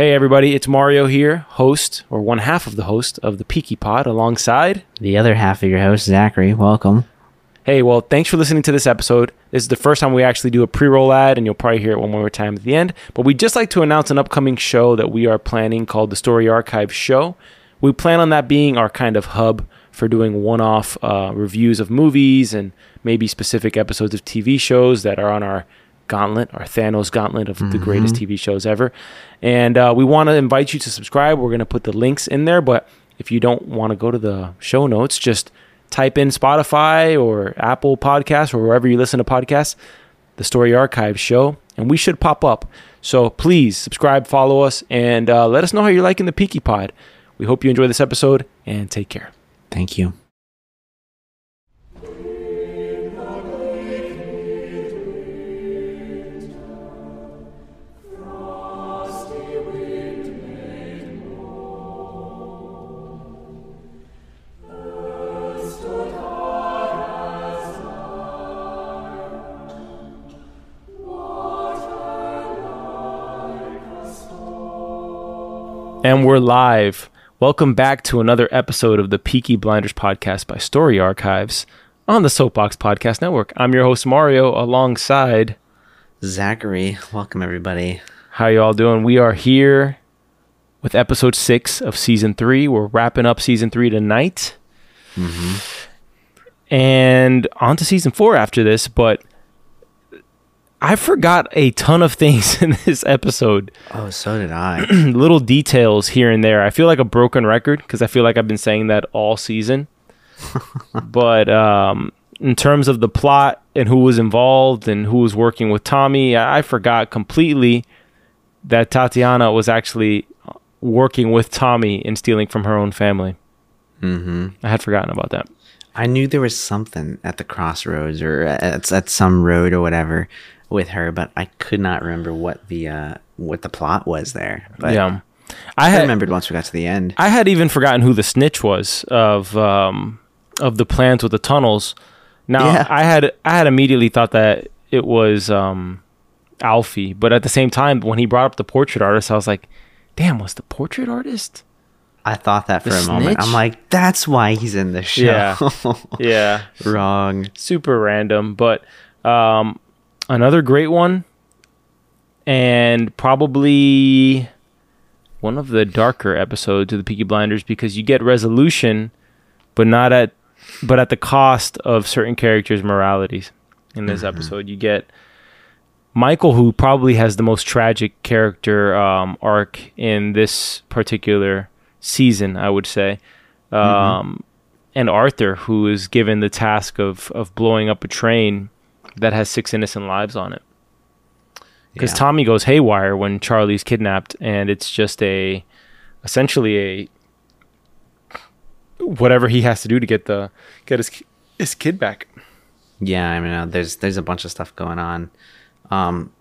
Hey everybody, it's Mario here, host or one half of the host of the Peaky Pod, alongside. The other half of your host, Zachary. Welcome. Hey, well, thanks for listening to this episode. This is the first time we actually do a pre-roll ad, and you'll probably hear it one more time at the end. But we'd just like to announce an upcoming show that we are planning called the Story Archive Show. We plan on that being our kind of hub for doing one-off uh, reviews of movies and maybe specific episodes of TV shows that are on our gauntlet, our Thanos gauntlet of the greatest TV shows ever. And uh, we want to invite you to subscribe. We're going to put the links in there, but if you don't want to go to the show notes, just type in Spotify or Apple Podcasts or wherever you listen to podcasts, the Story Archive show, and we should pop up. So please subscribe, follow us, and uh, let us know how you're liking the Peaky Pod. We hope you enjoy this episode and take care. Thank you. And we're live. Welcome back to another episode of the Peaky Blinders podcast by Story Archives on the Soapbox Podcast Network. I'm your host Mario alongside Zachary, welcome everybody. How you all doing? We are here with episode 6 of season 3. We're wrapping up season 3 tonight. Mm-hmm. And on to season 4 after this, but I forgot a ton of things in this episode. Oh, so did I. little details here and there. I feel like a broken record because I feel like I've been saying that all season. but um, in terms of the plot and who was involved and who was working with Tommy, I, I forgot completely that Tatiana was actually working with Tommy and stealing from her own family. hmm I had forgotten about that. I knew there was something at the crossroads or at, at some road or whatever with her, but I could not remember what the uh, what the plot was there. But yeah. I I had remembered once we got to the end. I had even forgotten who the snitch was of um, of the plans with the tunnels. Now Yeah. I had I had immediately thought that it was um, Alfie, but at the same time, when he brought up the portrait artist, I was like, "Damn, was the portrait artist?" I thought that for The a moment. I'm like, that's why he's in the show. Yeah. Yeah, Wrong. super random, but um, another great one, and probably one of the darker episodes of the Peaky Blinders because you get resolution, but not at but at the cost of certain characters' moralities. In this episode, you get Michael, who probably has the most tragic character um, arc in this particular season, I would say. Um, and Arthur, who is given the task of of blowing up a train that has six innocent lives on it. Because Yeah. Tommy goes haywire when Charlie's kidnapped, and it's just a essentially a whatever he has to do to get the get his his kid back. Yeah, I mean, uh, there's there's a bunch of stuff going on, um,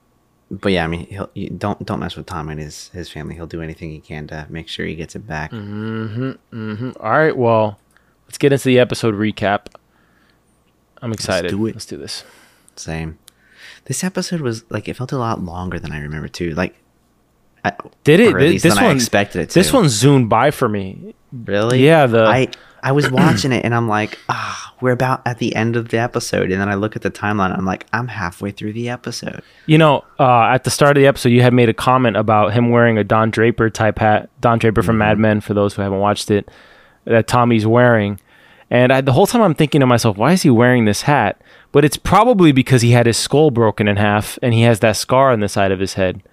but yeah, I mean, he'll you don't don't mess with Tom and his his family. He'll do anything he can to make sure he gets it back. Mm-hmm. All right, well, let's get into the episode recap. I'm excited. do it. Let's do this. Same. This episode was like it felt a lot longer than I remember too. Like, I, Did it? or at least this than one I expected it. To. This one zoomed by for me. really? Yeah, the- I I was watching it and I'm like, ah, we're about at the end of the episode, and then I look at the timeline. I'm like, I'm halfway through the episode. You know, uh, at the start of the episode, you had made a comment about him wearing a Don Draper type hat. Don Draper from Mad Men, for those who haven't watched it, that Tommy's wearing. And I, the whole time I'm thinking to myself, why is he wearing this hat? But it's probably because he had his skull broken in half and he has that scar on the side of his head.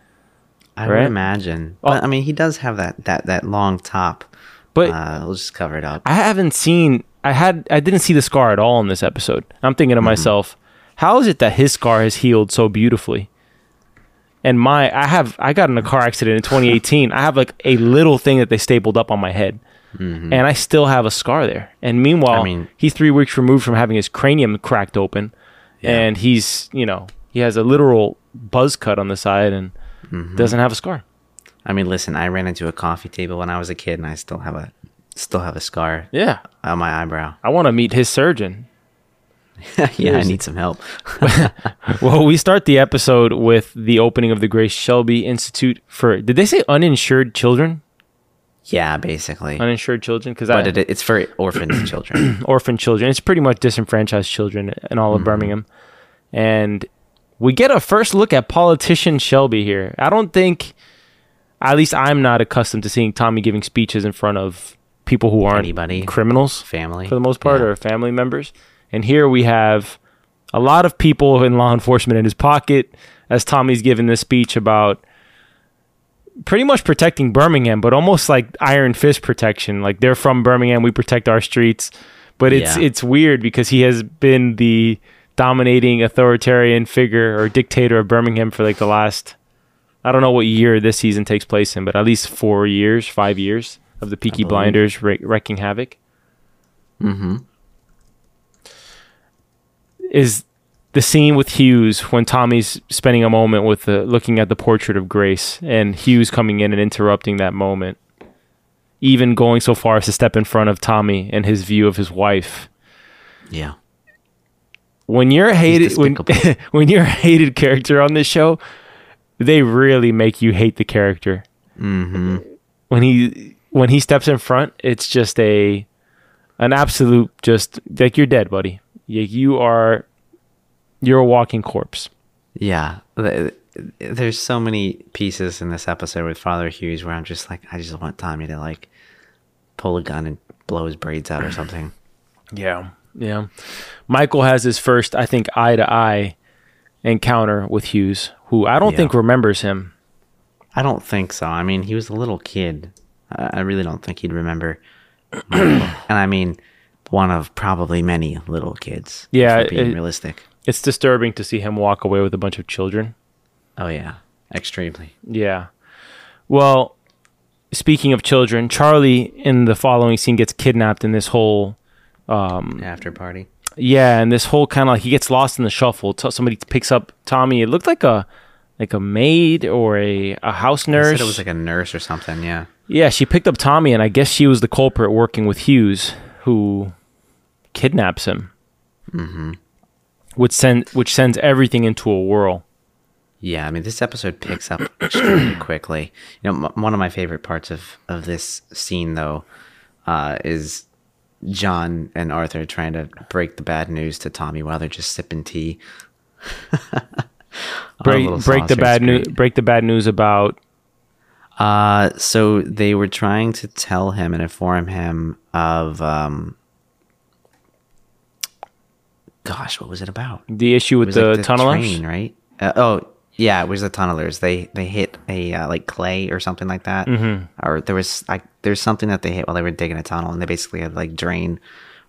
I Right? would imagine, Oh. but I mean, he does have that that that long top. But uh, we'll just cover it up. I haven't seen. I had. I didn't see the scar at all in this episode. I'm thinking to myself, how is it that his scar has healed so beautifully? And my, I have. I got in a car accident in 2018. I have like a little thing that they stapled up on my head, Mm-hmm. and I still have a scar there. And meanwhile, I mean- he's three weeks removed from having his cranium cracked open, and he's you know he has a literal buzz cut on the side and mm-hmm. doesn't have a scar. I mean, listen, I ran into a coffee table when I was a kid, and I still have a still have a scar Yeah, on my eyebrow. I want to meet his surgeon. yeah, I need some help. well, we start the episode with the opening of the Grace Shelby Institute for. Did they say uninsured children? Yeah, basically. Uninsured children, because But it, it's for orphan children. orphan children. It's pretty much disenfranchised children in all of mm-hmm. Birmingham. And we get a first look at politician Shelby here. I don't think, at least I'm not accustomed to seeing Tommy giving speeches in front of people who aren't Anybody. criminals Family. for the most part Yeah. or family members. And here we have a lot of people in law enforcement in his pocket as Tommy's giving this speech about pretty much protecting Birmingham, but almost like iron fist protection. Like they're from Birmingham, we protect our streets. But it's Yeah. it's weird because he has been the dominating authoritarian figure or dictator of Birmingham for like the last I don't know what year this season takes place in, but at least four years, five years of the Peaky. Blinders wre- wrecking havoc. Mm-hmm. is the scene with Hughes when Tommy's spending a moment with the looking at the portrait of Grace and Hughes coming in and interrupting that moment. Even going so far as to step in front of Tommy and his view of his wife. Yeah. When you're hated when, when you're a hated character on this show, they really make you hate the character. Mm-hmm. When he when he steps in front, it's just a an absolute just like you're dead, buddy. You, you are you're a walking corpse. Yeah. There's so many pieces in this episode with Father Hughes where I'm just like, I just want Tommy to like pull a gun and blow his braids out or something. Yeah. Yeah. Michael has his first, I think, eye to eye encounter with Hughes, who I don't Yeah. think remembers him. I don't think so. I mean, he was a little kid. I I really don't think he'd remember. And I mean, one of probably many little kids. Yeah, we're being it- realistic. It's disturbing to see him walk away with a bunch of children. Oh yeah, extremely. Yeah. Well, speaking of children, Charlie in the following scene gets kidnapped in this whole After party. yeah, and this whole kind of like he gets lost in the shuffle. T- somebody picks up Tommy. It looked like a like a maid or a, a house I nurse. said it was like a nurse or something. Yeah. Yeah, she picked up Tommy, and I guess she was the culprit working with Hughes, who kidnaps him. Mm-hmm. Which send which sends everything into a whirl. Yeah, I mean, this episode picks up extremely quickly. You know, m- one of my favorite parts of of this scene, though, uh, is John and Arthur trying to break the bad news to Tommy while they're just sipping tea. Break, break the bad news. Break the bad news about. Uh, so they were trying to tell him and inform him of, um, gosh, what was it about? The issue It with the, like the tunnelers. train, right? Uh, oh, yeah, it was the tunnelers. They they hit a uh, like clay or something like that, mm-hmm. or there was like there's something that they hit while they were digging a tunnel, and they basically had like drain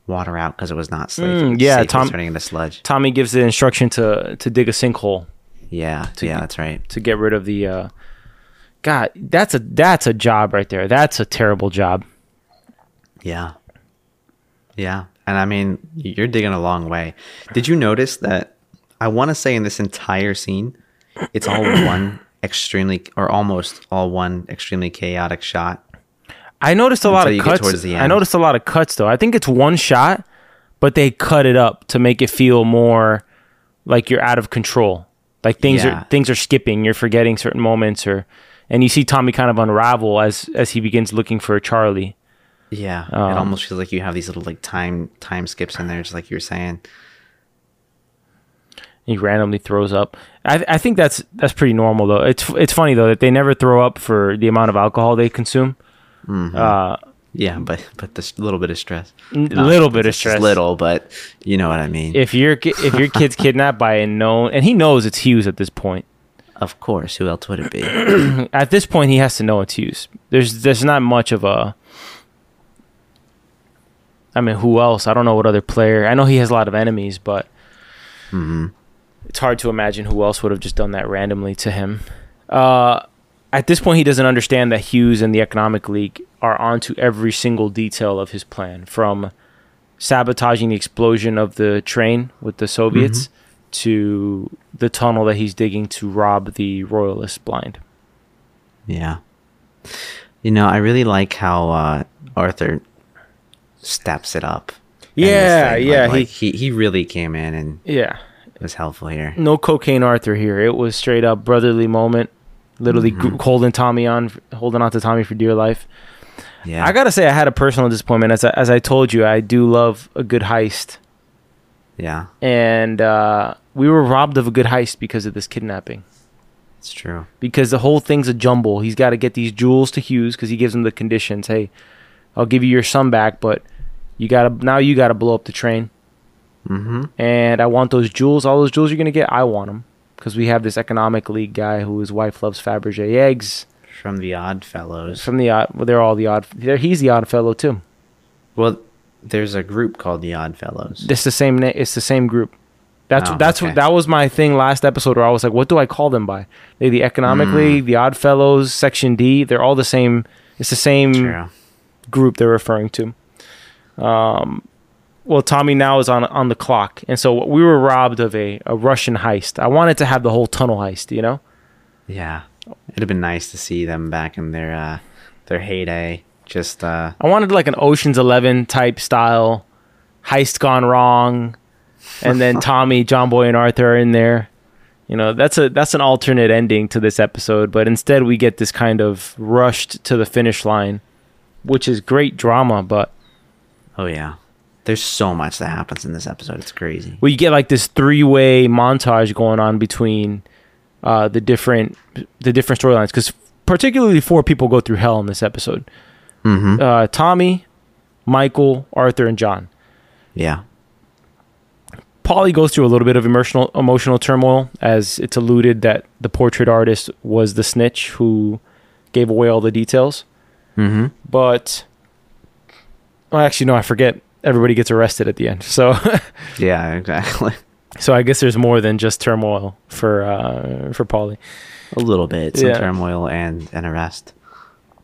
water out because it was not safe. Mm, yeah, safe, Tom- turning into sludge. Tommy gives the instruction to to dig a sinkhole Yeah, yeah, that's right. to get rid of the. Uh, God, that's a that's a job right there. That's a terrible job. Yeah, yeah, and I mean you're digging a long way. Did you notice that? I want to say in this entire scene, it's all one extremely or almost all one extremely chaotic shot. I noticed a lot of cuts. towards the I noticed a lot of cuts though. I think it's one shot, but they cut it up to make it feel more like you're out of control. Like things Yeah. are things are skipping. You're forgetting certain moments, or and you see Tommy kind of unravel as as he begins looking for Charlie. Yeah, it Um, almost feels like you have these little like time time skips in there, just like you were saying. He randomly throws up. I I think that's that's pretty normal though. It's it's funny though that they never throw up for the amount of alcohol they consume. Uh, Yeah, but but this little bit of stress, a little bit of stress. little, but you know what I mean. If your if your kid's kidnapped by a known and he knows it's Hughes at this point. of course, who else would it be? at this point he has to know it's Hughes. There's there's not much of a I mean, who else? I don't know what other player. I know he has a lot of enemies, but it's hard to imagine who else would have just done that randomly to him. Uh, at this point, he doesn't understand that Hughes and the Economic League are onto every single detail of his plan, from sabotaging the explosion of the train with the Soviets to the tunnel that he's digging to rob the Royalists blind. yeah, you know, I really like how uh, Arthur steps it up. Yeah, yeah, Like, like, he he really came in and Yeah. was helpful here. No cocaine Arthur here. It was straight up brotherly moment. Literally Mm-hmm. holding Tommy on, holding on to Tommy for dear life. Yeah, I gotta say, I had a personal disappointment. As I, as I told you, I do love a good heist, yeah, and uh, we were robbed of a good heist because of this kidnapping. it's true. Because the whole thing's a jumble. He's got to get these jewels to Hughes because he gives him the conditions. Hey, I'll give you your son back, but you gotta now you gotta blow up the train. Mm-hmm. and I want those jewels. All those jewels you're gonna get, I want them because we have this economic league guy who his wife loves Fabergé eggs From the Odd Fellows. from the odd. Well, they're all the odd. He's the odd fellow too. Well, there's a group called the Odd Fellows. It's the same. It's the same group. That's Oh, that's okay. what that was my thing last episode where I was like, what do I call them by? They the economic Hmm. league, the odd fellows, section D. They're all the same. It's the same True. group they're referring to. Um, well, Tommy now is on on the clock, and so we were robbed of a, a Russian heist. I wanted to have the whole tunnel heist, you know. Yeah, it'd have been nice to see them back in their uh, their heyday. Just uh, I wanted like an Ocean's Eleven type style heist gone wrong, and then Tommy, John Boy, and Arthur are in there. You know, that's a that's an alternate ending to this episode, but instead we get this kind of rushed to the finish line, which is great drama. But oh yeah, there's so much that happens in this episode. It's crazy. well, you get like this three way montage going on between uh, the different the different storylines because particularly four people go through hell in this episode. Mm-hmm. Uh, Tommy, Michael, Arthur, and John. Yeah. Polly goes through a little bit of emotional emotional turmoil as it's alluded that the portrait artist was the snitch who gave away all the details. Mm-hmm. But well, actually, no, I forget. Everybody gets arrested at the end, so Yeah, exactly. so I guess there's more than just turmoil for uh, for Polly. A little bit, some Yeah. turmoil and an arrest.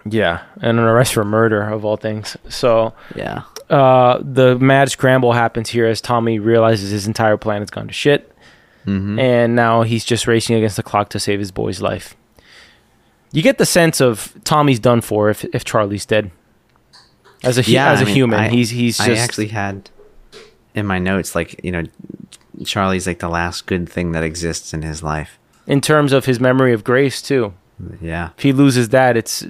Yeah, and an arrest for murder of all things. So Yeah. uh, the mad scramble happens here as Tommy realizes his entire plan has gone to shit. Mm-hmm. and now he's just racing against the clock to save his boy's life. You get the sense of Tommy's done for if if Charlie's dead. As a Yeah, as a I mean, human, I- he's he's I actually had in my notes like you know Charlie's like the last good thing that exists in his life. in terms of his memory of grace too. Yeah. If he loses that, it's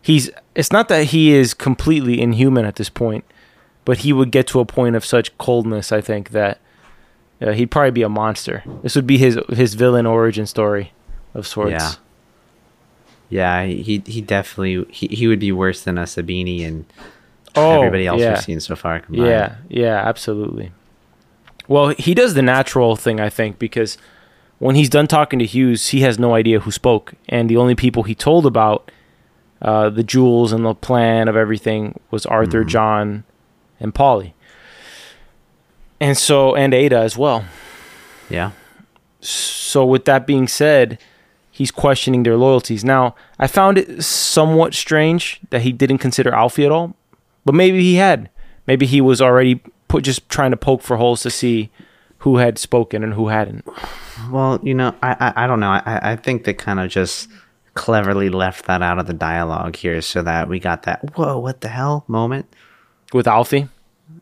he's it's not that he is completely inhuman at this point, but he would get to a point of such coldness. I think that uh, he'd probably be a monster. This would be his his villain origin story of sorts. Yeah. Yeah, he he definitely he, he would be worse than a Sabini and Oh, everybody else yeah. we've seen so far combined. Yeah, yeah, absolutely. Well, he does the natural thing, I think, because when he's done talking to Hughes, he has no idea who spoke, and the only people he told about uh, the jewels and the plan of everything was Arthur, Mhm. John, and Polly, and so and Ada as well. Yeah. So, with that being said, he's questioning their loyalties. Now, I found it somewhat strange that he didn't consider Alfie at all, but maybe he had. Maybe he was already put just trying to poke for holes to see who had spoken and who hadn't. Well, you know, I I, I don't know. I I think they kind of just cleverly left that out of the dialogue here so that we got that whoa what the hell moment. With Alfie,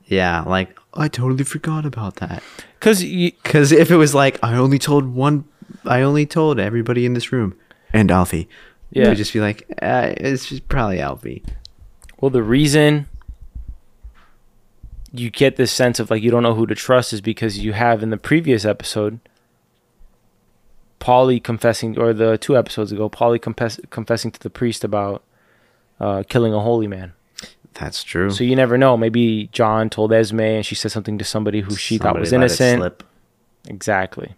Yeah, like I totally forgot about that. because Because if it was like I only told one, I only told everybody in this room and Alfie. Yeah. would just be like uh, it's just probably Alfie. well, the reason you get this sense of like you don't know who to trust is because you have in the previous episode Polly confessing, or the two episodes ago, Polly confess, confessing to the priest about uh, killing a holy man. That's true. So you never know. Maybe John told Esme, and she said something to somebody who she thought was innocent. Exactly.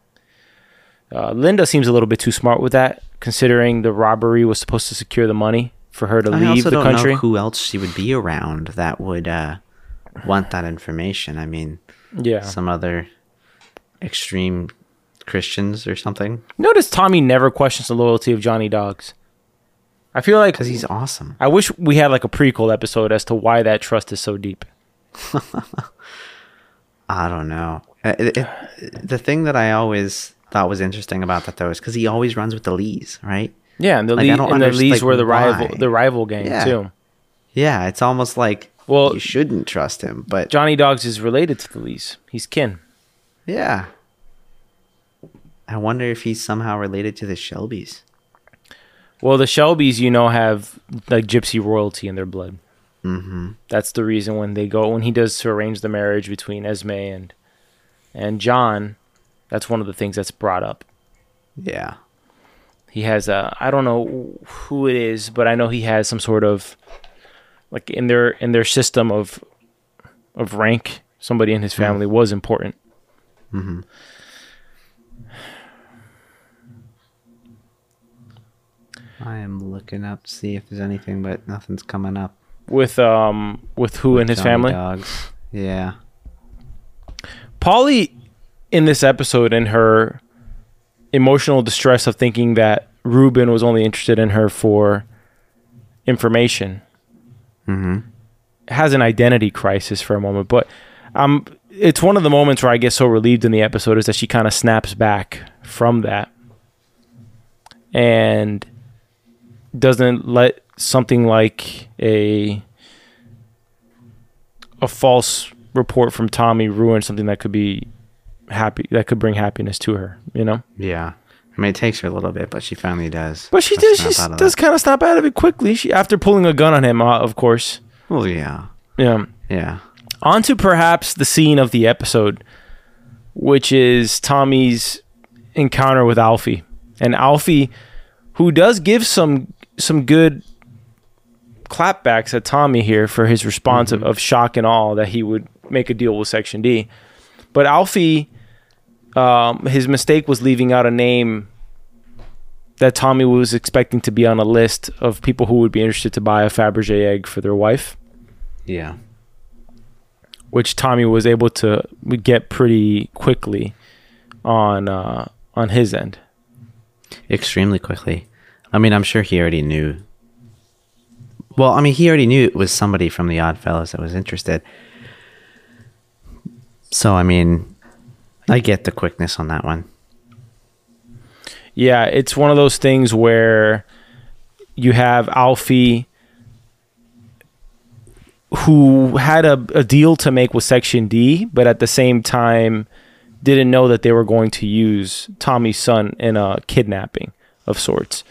Uh, Linda seems a little bit too smart with that, considering the robbery was supposed to secure the money for her to I leave the don't country. know who else she would be around that would uh, want that information. I mean, yeah. some other extreme Christians or something. Notice Tommy never questions the loyalty of Johnny Dogs. I feel like Because he's awesome. I wish we had like a prequel episode as to why that trust is so deep. I don't know. Uh, It, it, the thing that I always thought was interesting about that though is because he always runs with the Lees, right? Yeah, and the Like, Lee, and the Lees like, were the rival why. the rival gang Yeah. too. Yeah, it's almost like Well, you shouldn't trust him. But Johnny Dogs is related to the Lees. He's kin. yeah, I wonder if he's somehow related to the Shelbys. Well, the Shelbys, you know, have like gypsy royalty in their blood. Mm-hmm. That's the reason when they go when he does to arrange the marriage between Esme and and John. That's one of the things that's brought up. Yeah. He has a I don't know who it is, but I know he has some sort of like in their in their system of of rank. Somebody in his family was important. Mm-hmm. I am looking up to see if there's anything, but nothing's coming up. With um with who in his Johnny family? Dogs. Yeah. Polly in this episode in her emotional distress of thinking that Ruben was only interested in her for information Mm-hmm. has an identity crisis for a moment but um it's one of the moments where I get so relieved in the episode is that she kind of snaps back from that and doesn't let something like a a false report from Tommy ruin something that could be happy that could bring happiness to her, you know. Yeah. I mean, it takes her a little bit, but she finally does. But she does. She does kind of snap out of it quickly. She after pulling a gun on him, uh, of course. Well, yeah. Yeah. Yeah. On to perhaps the scene of the episode, which is Tommy's encounter with Alfie, and Alfie, who does give some some good clapbacks at Tommy here for his response of, of shock and awe that he would make a deal with Section D. But Alfie, um, his mistake was leaving out a name that Tommy was expecting to be on a list of people who would be interested to buy a Fabergé egg for their wife Yeah. which Tommy was able to get pretty quickly on uh, on his end. Extremely quickly. I mean, I'm sure he already knew. Well, I mean, he already knew it was somebody from the Odd Fellows that was interested. So, I mean, I get the quickness on that one. Yeah, it's one of those things where you have Alfie who had a, a deal to make with Section D, but at the same time didn't know that they were going to use Tommy's son in a kidnapping of sorts.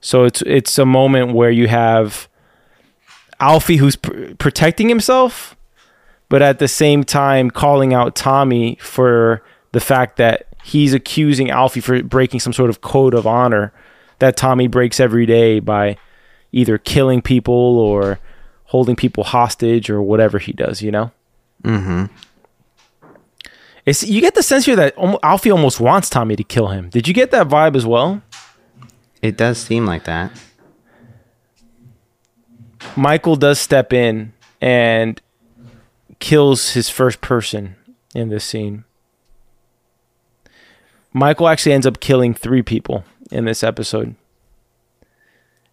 So it's it's a moment where you have Alfie who's pr- protecting himself, but at the same time calling out Tommy for the fact that he's accusing Alfie for breaking some sort of code of honor that Tommy breaks every day by either killing people or holding people hostage or whatever he does, you know? Mm-hmm. It's you get the sense here that Alfie almost wants Tommy to kill him. Did you get that vibe as well? It does seem like that. Michael does step in and kills his first person in this scene. Michael actually ends up killing three people in this episode.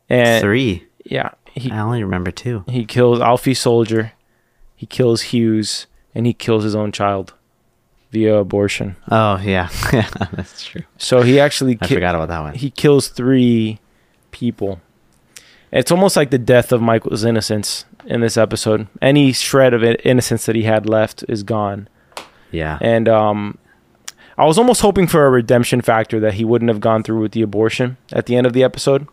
And Three. yeah, he I only remember two. he kills Alfie Soldier, he kills Hughes, and he kills his own child via abortion. Oh, yeah. yeah, that's true. So he actually I forgot about that one. he kills three people. It's almost like the death of Michael's innocence in this episode. Any shred of innocence that he had left is gone. Yeah. And um, I was almost hoping for a redemption factor that he wouldn't have gone through with the abortion at the end of the episode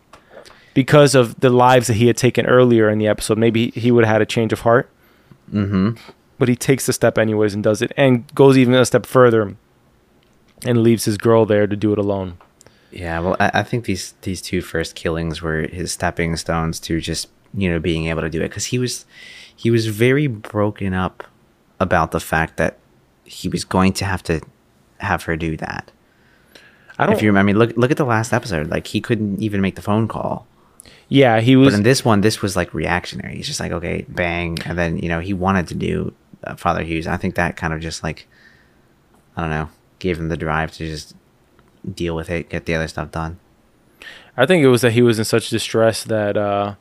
because of the lives that he had taken earlier in the episode. Maybe he would have had a change of heart, Mm-hmm. but he takes the step anyways and does it and goes even a step further and leaves his girl there to do it alone. Yeah, well, I, I think these these two first killings were his stepping stones to just you know being able to do it because he was he was very broken up about the fact that he was going to have to have her do that. I don't If you, remember, I mean, look look at the last episode. Like he couldn't even make the phone call. Yeah, he was But in this one, this was like reactionary. He's just like, okay, bang, and then you know he wanted to do uh, Father Hughes. I think that kind of just like, I don't know, gave him the drive to just deal with it, get the other stuff done. I think it was that he was in such distress that uh,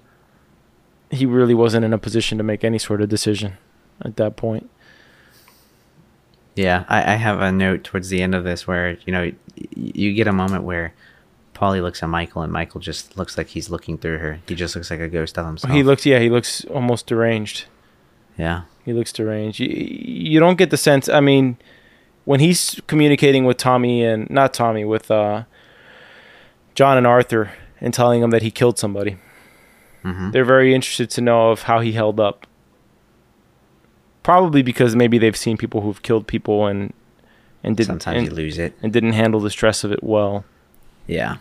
he really wasn't in a position to make any sort of decision at that point. Yeah, I, I have a note towards the end of this where you know you get a moment where Polly looks at Michael and Michael just looks like he's looking through her. He just looks like a ghost of himself. He looks, yeah, he looks almost deranged. Yeah. He looks deranged. You, you don't get the sense. I mean, when he's communicating with Tommy and not Tommy with uh, John and Arthur and telling them that he killed somebody, hmm they're very interested to know of how he held up. Probably because maybe they've seen people who've killed people and and didn't Sometimes and, you lose it. and didn't handle the stress of it well. Yeah.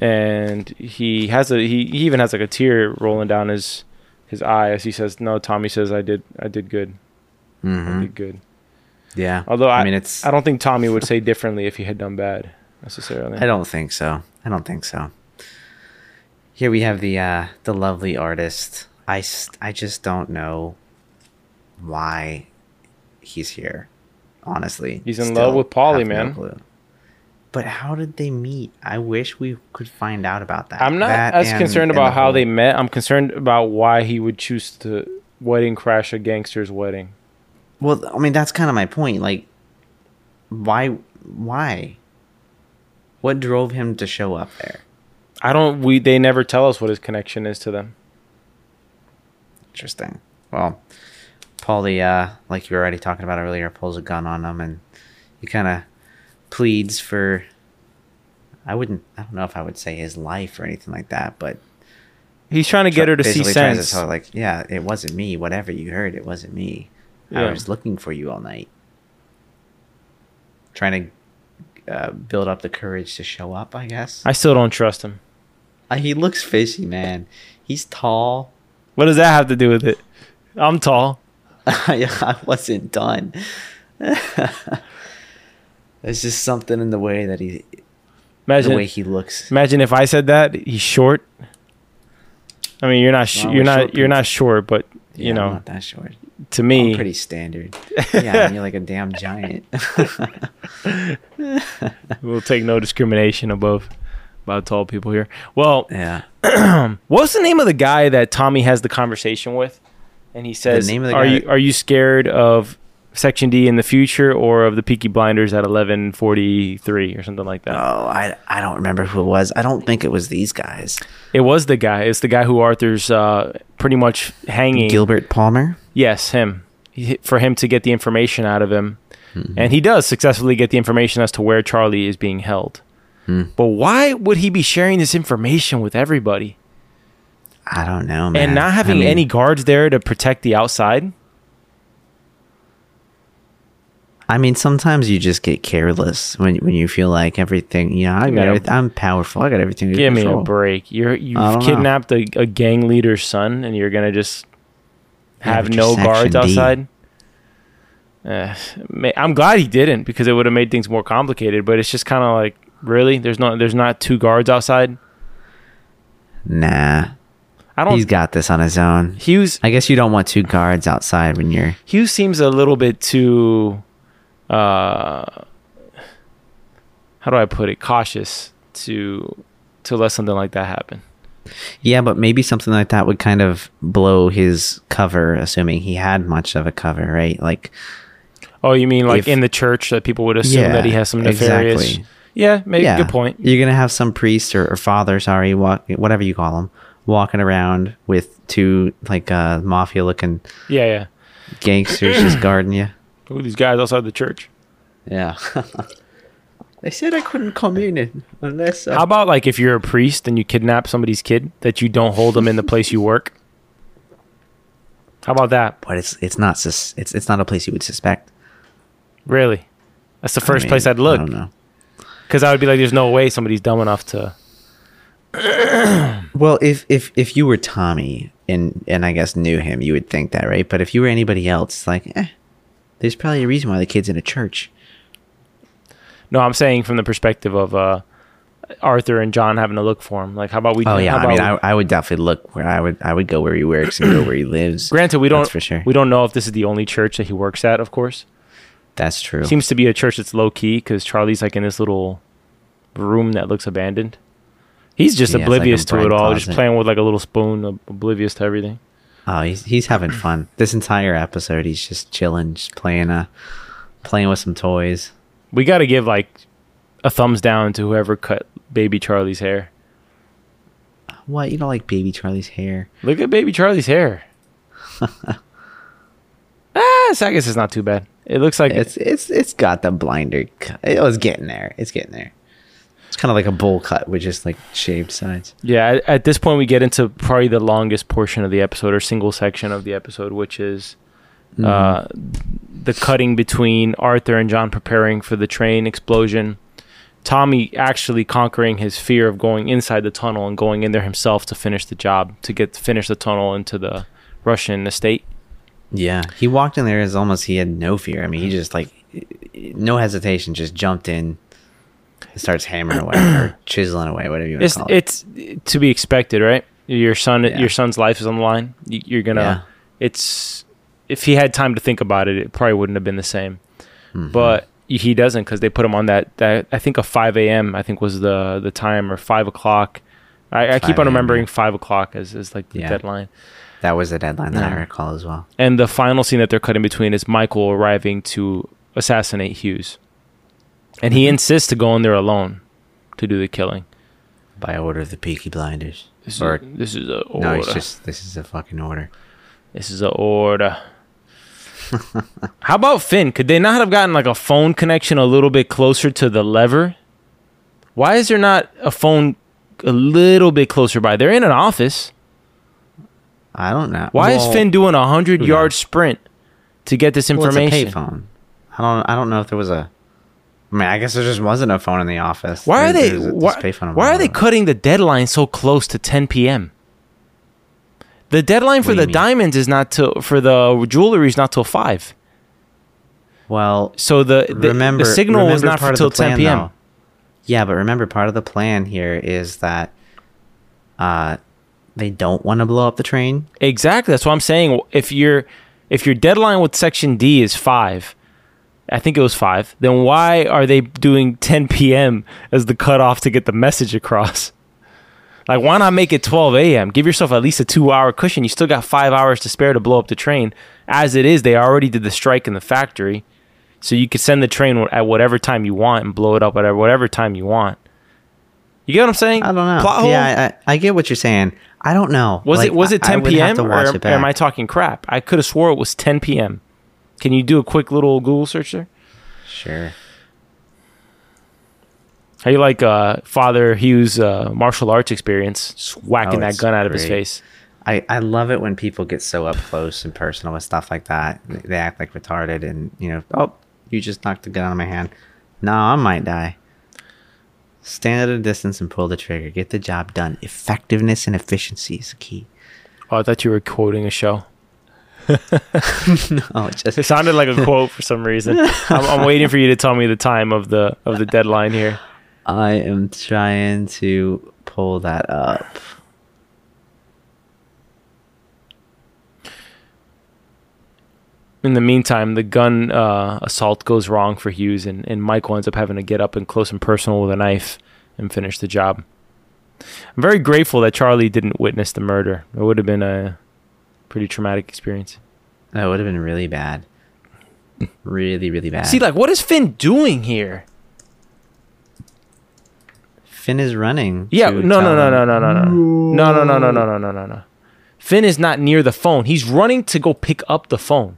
And he has a he, he even has like a tear rolling down his his eye as he says, "No." Tommy says, "I did I did good. I hmm did good." Yeah. Although I, I mean, it's. I don't think Tommy would say differently if he had done bad necessarily. I don't think so. I don't think so. Here we have the uh the lovely artist. I I just don't know why he's here. Honestly, He's in love with Polly, no man. clue. But how did they meet? I wish we could find out about that. I'm not That as and- concerned and the about how whole- they met. I'm concerned about why he would choose to wedding crash a gangster's wedding. Well, I mean, that's kind of my point. Like, why? Why? What drove him to show up there? I don't. We they never tell us what his connection is to them. Interesting. Well, Polly, uh, like you were already talking about earlier, pulls a gun on him and he kind of pleads for. I wouldn't. I don't know if I would say his life or anything like that, but He's trying to get her to see sense. her, like, yeah, it wasn't me. Whatever you heard, it wasn't me. Yeah. I was looking for you all night, trying to uh, build up the courage to show up. I guess. I still don't trust him. Uh, he looks fishy, man. He's tall. What does that have to do with it? I'm tall. I wasn't done. There's just something in the way that he, Imagine, the way he looks. imagine if I said that he's short. I mean, you're not. Sh- you're not. short you're not short, but Yeah, you I'm know, not that short. to me, I'm pretty standard. Yeah, and you're like a damn giant. we'll take no discrimination above about tall people here. Well, yeah. what's the name of the guy that Tommy has the conversation with? And he says, name of the "Are you are you scared of Section D in the future or of the Peaky Blinders at 11:43 or something like that?" Oh, I I don't remember who it was. I don't think it was these guys. It was the guy. It's the guy who Arthur's uh, pretty much hanging. Gilbert Palmer. Yes, him. He, for him to get the information out of him. Mm-hmm. And he does successfully get the information as to where Charlie is being held. Hmm. But why would he be sharing this information with everybody I don't know, man. and not I having mean, any guards there to protect the outside? I mean, sometimes you just get careless when when you feel like everything. You know, I got every, I'm powerful. I got everything. Give me a break. You're you've kidnapped a, a gang leader's son and you're gonna just have you're no guards D. outside. Uh, I'm glad he didn't because it would have made things more complicated. But it's just kind of like, really, there's not there's not two guards outside. Nah, I don't. he's got this on his own. Hughes I guess you don't want two guards outside when you're. Hughes seems a little bit too, uh, how do I put it, cautious to to let something like that happen. Yeah, but maybe something like that would kind of blow his cover, assuming he had much of a cover, right? Like, Oh, you mean like If- in the church that people would assume Yeah, that he has some nefarious? exactly. Yeah, maybe yeah, good point. You're gonna have some priest or, or father, sorry, whatever you call him, walking around with two like uh, mafia-looking Yeah, yeah. gangsters just guarding you. Ooh, these guys outside the church. Yeah. they said I couldn't come in unless. uh, How about like if you're a priest and you kidnap somebody's kid that you don't hold them in the place you work? How about that? but it's it's not sus- it's it's not a place you would suspect. Really? That's the first I mean, place I'd I look. don't know. Because I would be like, there's no way somebody's dumb enough to. Well, if if if you were Tommy and and I guess knew him, you would think that, right? But if you were anybody else, like, eh, there's probably a reason why the kid's in a church. No, I'm saying from the perspective of uh, Arthur and John having to look for him. Like, how about we? Oh yeah, I mean, I, I would definitely look where I would I would go where he works and go where he lives. granted, we don't That's for sure. We don't know if this is the only church that he works at. Of course, That's true. seems to be a church that's low key because Charlie's like in this little room that looks abandoned. He's just Yeah, it's like oblivious to it all, just playing with like a little spoon, oblivious to everything. Oh, he's he's having fun. This entire episode, he's just chilling, just playing uh playing with some toys. We got to give like a thumbs down to whoever cut baby Charlie's hair. What you don't like, baby Charlie's hair? Look at baby Charlie's hair. it's- I guess it's not too bad. It looks like It's it's it's got the blinder. cut. It was getting there. It's getting there. It's kind of like a bowl cut with just like shaved sides. Yeah, at, at this point we get into probably the longest portion of the episode or single section of the episode, which is uh, the cutting between Arthur and John preparing for the train explosion. Tommy actually conquering his fear of going inside the tunnel and going in there himself to finish the job to get finish the tunnel into the Russian estate. Yeah, he walked in there as almost he had no fear. I mean, he just like no hesitation, just jumped in, starts hammering away or chiseling away, whatever you want It's to call it. it's to be expected, right? Your son, Yeah. your son's life is on the line. You- You're gonna. Yeah. It's if he had time to think about it, it probably wouldn't have been the same. Mhm. But he doesn't because they put him on that. That I think a five a.m. I think was the the time or five o'clock. I, I keep on remembering five o'clock as, as like the Yeah. deadline. that was the deadline that I recall as well. And the final scene that they're cutting between is Michael arriving to assassinate Hughes, and he Mhm. insists to go in there alone to do the killing. By order of the Peaky Blinders. This Or- is this is a order. No, it's just this is a fucking order. This is a order. How about Finn? Could they not have gotten like a phone connection a little bit closer to the lever? Why is there not a phone a little bit closer by? They're in an office. I don't know. Why Well, is Finn doing a hundred yard knows? sprint to get this well, it's a information? payphone. I don't. I don't know if there was a. I mean, I guess there just wasn't a phone in the office. why are they? Why, why are they cutting the deadline so close to 10 p.m.? The deadline for the mean? diamonds is not till for the jewelry is not till five. Well, So the the, remember the signal was not part of till the 10 p.m. though. Yeah, but remember part of the plan here is that uh they don't want to blow up the train. Exactly. That's what I'm saying. If your if your deadline with section D is five, I think it was five. Then why are they doing 10 p.m. as the cutoff to get the message across? Like, why not make it 12 a.m.? Give yourself at least a two-hour cushion. You still got five hours to spare to blow up the train. As it is, they already did the strike in the factory, so you could send the train at whatever time you want and blow it up at whatever time you want. You get what I'm saying? I don't know. Plot hole? Yeah, I, I get what you're saying. I don't know. Was Like, it was it I- I 10 p.m. or, am. I talking crap? I could have swore it was 10 p.m. Can you do a quick little Google search there? Sure. How you like uh, Father Hughes' uh, martial arts experience, just whacking Oh, that gun out of his face? I, I love it when people get so up close and personal with stuff like that. They act like retarded and, you know, oh, you just knocked the gun out of my hand. No, I might die. Stand at a distance and pull the trigger. Get the job done. Effectiveness and efficiency is the key. Oh, I thought you were quoting a show. No, just It sounded like a quote for some reason. I'm, I'm waiting for you to tell me the time of the of the deadline here. I am trying to pull that up. In the meantime, the gun uh, assault goes wrong for Hughes, and, and Michael ends up having to get up and close and personal with a knife and finish the job. I'm very grateful that Charlie didn't witness the murder. It would have been a pretty traumatic experience. That would have been really bad. Really, really bad. See, like, what is Finn doing here? Finn is running. Yeah, no, no, no, no, no, no, no, no, no, no, no, no, no, no, no, no. Finn is not near the phone. He's running to go pick up the phone.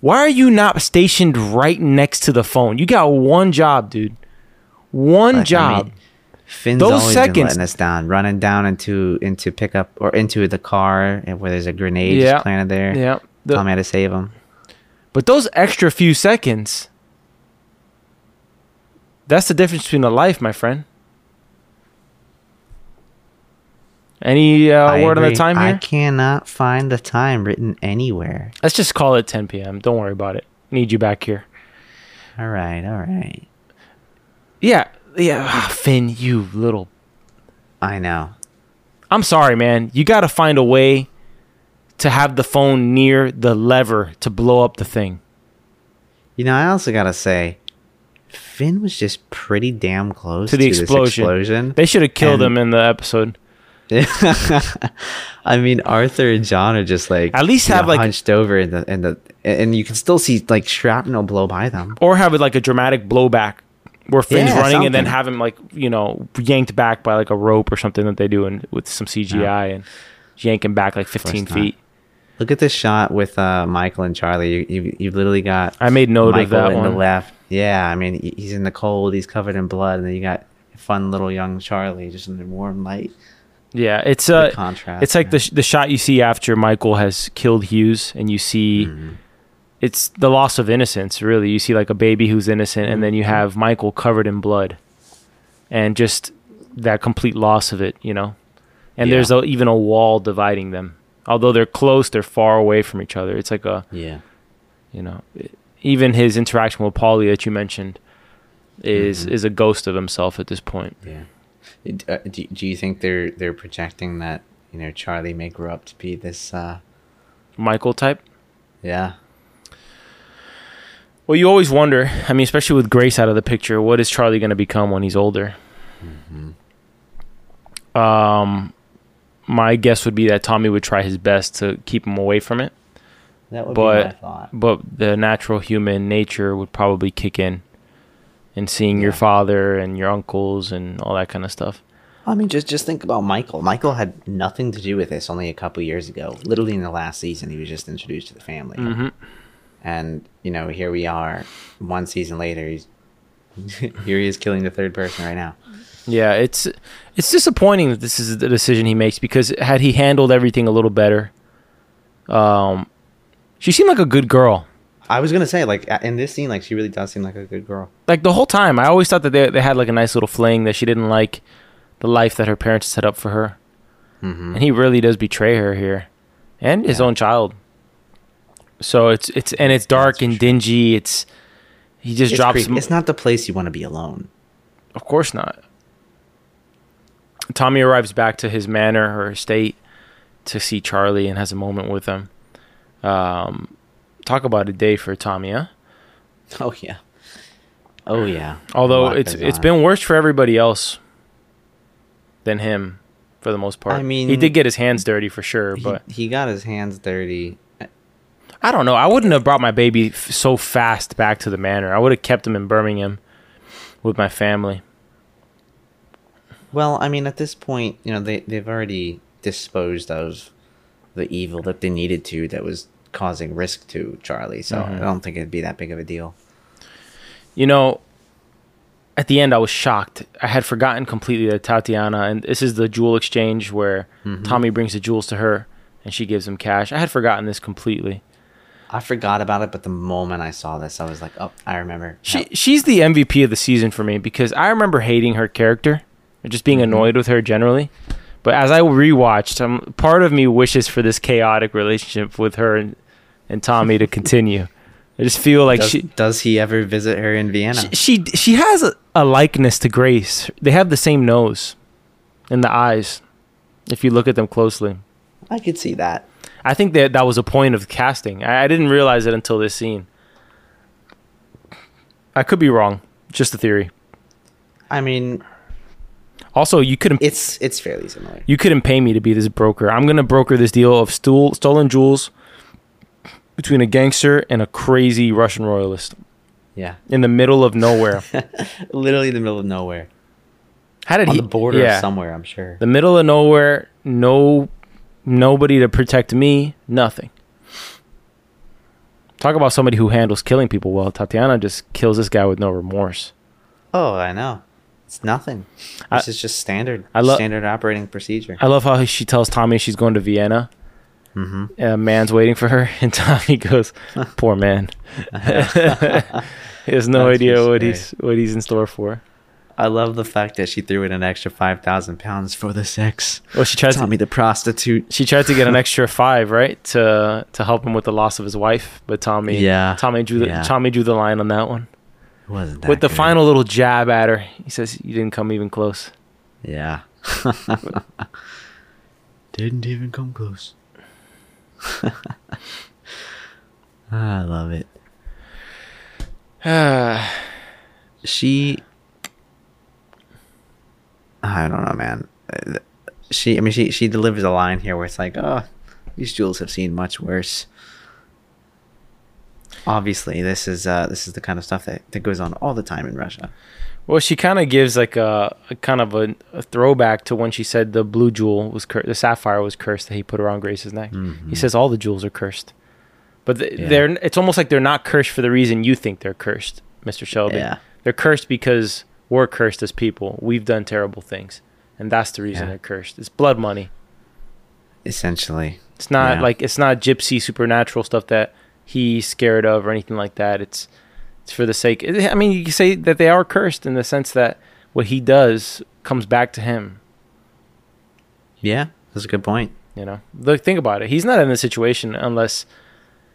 Why are you not stationed right next to the phone? You got one job, dude. One Like, I job. mean, Finn's Those always been seconds- letting us down, running down into into pickup or into the car where there's a grenade Yeah. planted there. yeah. The- Tommy had to save him. But those extra few seconds, that's the difference between a life, my friend. Any uh, word on the time I cannot find the time written anywhere. Let's just call it 10 p.m. Don't worry about it. Need you back here. All right, all right. Yeah, yeah. Ah, Finn, you little. I know. I'm sorry, man. You got to find a way to have the phone near the lever to blow up the thing. You know, I also gotta say, Finn was just pretty damn close To the this explosion. explosion. They should have killed And- him in the episode. I mean, Arthur and John are just like At least have, know, like- hunched over in the in the and you can still see like shrapnel blow by them. Or have it like a dramatic blowback where Finn's Yeah, running and then have him like, you know, yanked back by like a rope or something that they do and with some CGI and yank him back like 15 feet. Look at this shot with uh, Michael and Charlie. You, you, you've literally got I made note Michael of that in the one. left. Yeah, I mean, he's in the cold. He's covered in blood, and then you got fun little young Charlie just in the warm light. Yeah, it's The uh, contrast. it's like man. the sh- the shot you see after Michael has killed Hughes, and you see Mhm. It's the loss of innocence. Really, you see like a baby who's innocent, and then you have Michael covered in blood, and just that complete loss of it. You know, and Yeah. there's a, even a wall dividing them. Although they're close, they're far away from each other. It's like a Yeah. you know, even his interaction with Polly that you mentioned is Mhm. is a ghost of himself at this point. Yeah. Uh, do, do you think they're they're projecting that you know Charlie may grow up to be this? uh Michael type. Yeah. Well, you always wonder. I mean, especially with Grace out of the picture, what is Charlie going to become when he's older? Um, my guess would be that Tommy would try his best to keep him away from it, That would But- be my thought. but the natural human nature would probably kick in, and seeing your father and your uncles and all that kind of stuff. I mean, just just think about Michael. Michael had nothing to do with this only a couple years ago. Literally in the last season, he was just introduced to the family, Mm-hmm. And you know here we are, one season later. He's here. He is killing the third person right now. Yeah, it's it's disappointing that this is the decision he makes because had he handled everything a little better, um, she seemed like a good girl. I was gonna say, like in this scene, like she really does seem like a good girl. Like the whole time, I always thought that they they had like a nice little fling that she didn't like the life that her parents set up for her, Mm-hmm. and he really does betray her here, and his Yeah. own child. So it's it's and it's dark and dingy. It's he just It's, drops. creepy. m- it's not the place you want to be alone. Of course not. Tommy arrives back to his manor or estate to see Charlie and has a moment with him. Um, talk about a day for Tommy, huh? Oh yeah. Oh yeah. Although it's it's on. been worse for everybody else than him, for the most part. I mean- he did get his hands dirty for sure, He, but he got his hands dirty. I don't know. I wouldn't have brought my baby f- so fast back to the manor. I would have kept him in Birmingham with my family. Well, I mean, at this point, you know, they they've already disposed of the evil that they needed to that was causing risk to Charlie. So Mhm. I don't think it'd be that big of a deal. You know, at the end, I was shocked. I had forgotten completely that Tatiana, and this is the jewel exchange where Mhm. Tommy brings the jewels to her and she gives him cash. I had forgotten this completely. I forgot about it, but the moment I saw this, I was like, "Oh, I remember." She she's the MVP of the season for me because I remember hating her character, or just being Mhm. annoyed with her generally. But as I rewatched, um, part of me wishes for this chaotic relationship with her and, and Tommy to continue. I just feel like does, she does he ever visit her in Vienna? she she, she has a, a likeness to Grace. They have the same nose and the eyes. If you look at them closely, I could see that. I think that that was a point of casting. I, I didn't realize it until this scene. I could be wrong. Just a theory. I mean, Also, you couldn't it's it's fairly similar. you couldn't pay me to be this broker. I'm gonna broker this deal of stool, stolen jewels between a gangster and a crazy Russian royalist Yeah, in the middle of nowhere. literally in the middle of nowhere, How did on he? the border yeah, of somewhere. I'm sure. the middle of nowhere. No, nobody to protect me. Nothing. Talk about somebody who handles killing people well. Tatiana just kills this guy with no remorse. Oh, I know. It's nothing. I- This is just standard. I lo- standard operating procedure. I love how she tells Tommy she's going to Vienna. mm-hmm. A man's waiting for her, and Tommy goes, "Poor man." he has no That's idea what he's what he's in store for. I love the fact that she threw in an extra five thousand pounds for the sex. Well, she tried Tommy to the prostitute. she tried to get an extra five, right, to to help him with the loss of his wife, but Tommy, Yeah, Tommy drew the yeah. Tommy drew the line on that one It wasn't that with the good. final little jab at her. He says, "You didn't come even close." Yeah. Didn't even come close. I love it. She. I don't know, man. She, I mean, she she delivers a line here where it's like, oh, these jewels have seen much worse. Obviously, this is uh, this is the kind of stuff that, that goes on all the time in Russia. Well, she kind of gives like a, a kind of a, a throwback to when she said the blue jewel was cur- the sapphire was cursed that he put around Grace's neck. He says all the jewels are cursed, but th- Mm-hmm. Yeah. they're it's almost like they're not cursed for the reason you think they're cursed, Mister Shelby. Yeah. They're cursed because we're cursed as people. We've done terrible things, and that's the reason Yeah. they're cursed. It's blood money. Essentially. It's not Yeah. like it's not gypsy supernatural stuff that he's scared of or anything like that. It's it's for the sake. I mean, you can say that they are cursed in the sense that what he does comes back to him. Yeah, that's a good point. You know, look, think about it. He's not in the situation unless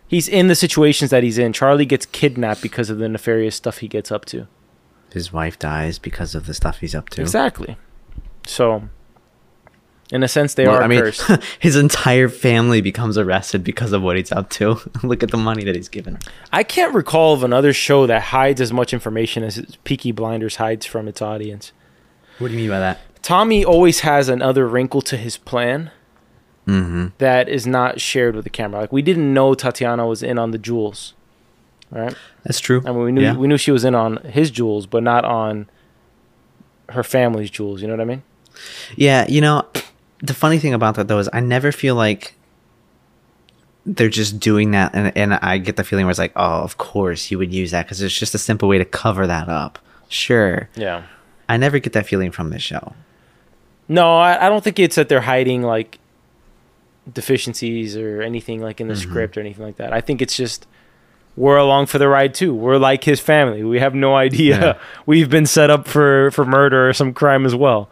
he's in the situations that he's in. Charlie gets kidnapped because of the nefarious stuff he gets up to. His wife dies because of the stuff he's up to. Exactly. So, in a sense, they Well, are I mean, cursed. his entire family becomes arrested because of what he's up to. Look at the money that he's given. I can't recall of another show that hides as much information as Peaky Blinders hides from its audience. What do you mean by that? Tommy always has another wrinkle to his plan Mm-hmm. that is not shared with the camera. Like we didn't know Tatiana was in on the jewels, right? That's true. I mean, we knew Yeah. we knew she was in on his jewels, but not on her family's jewels. You know what I mean? Yeah, you know, the funny thing about that though is I never feel like they're just doing that, and and I get the feeling where it's like, oh, of course you would use that because it's just a simple way to cover that up. Sure, Yeah. I never get that feeling from this show. No, I, I don't think it's that they're hiding like deficiencies or anything like in the mm-hmm. script or anything like that. I think it's just we're along for the ride too. We're like his family. We have no idea. Yeah. We've been set up for for murder or some crime as well.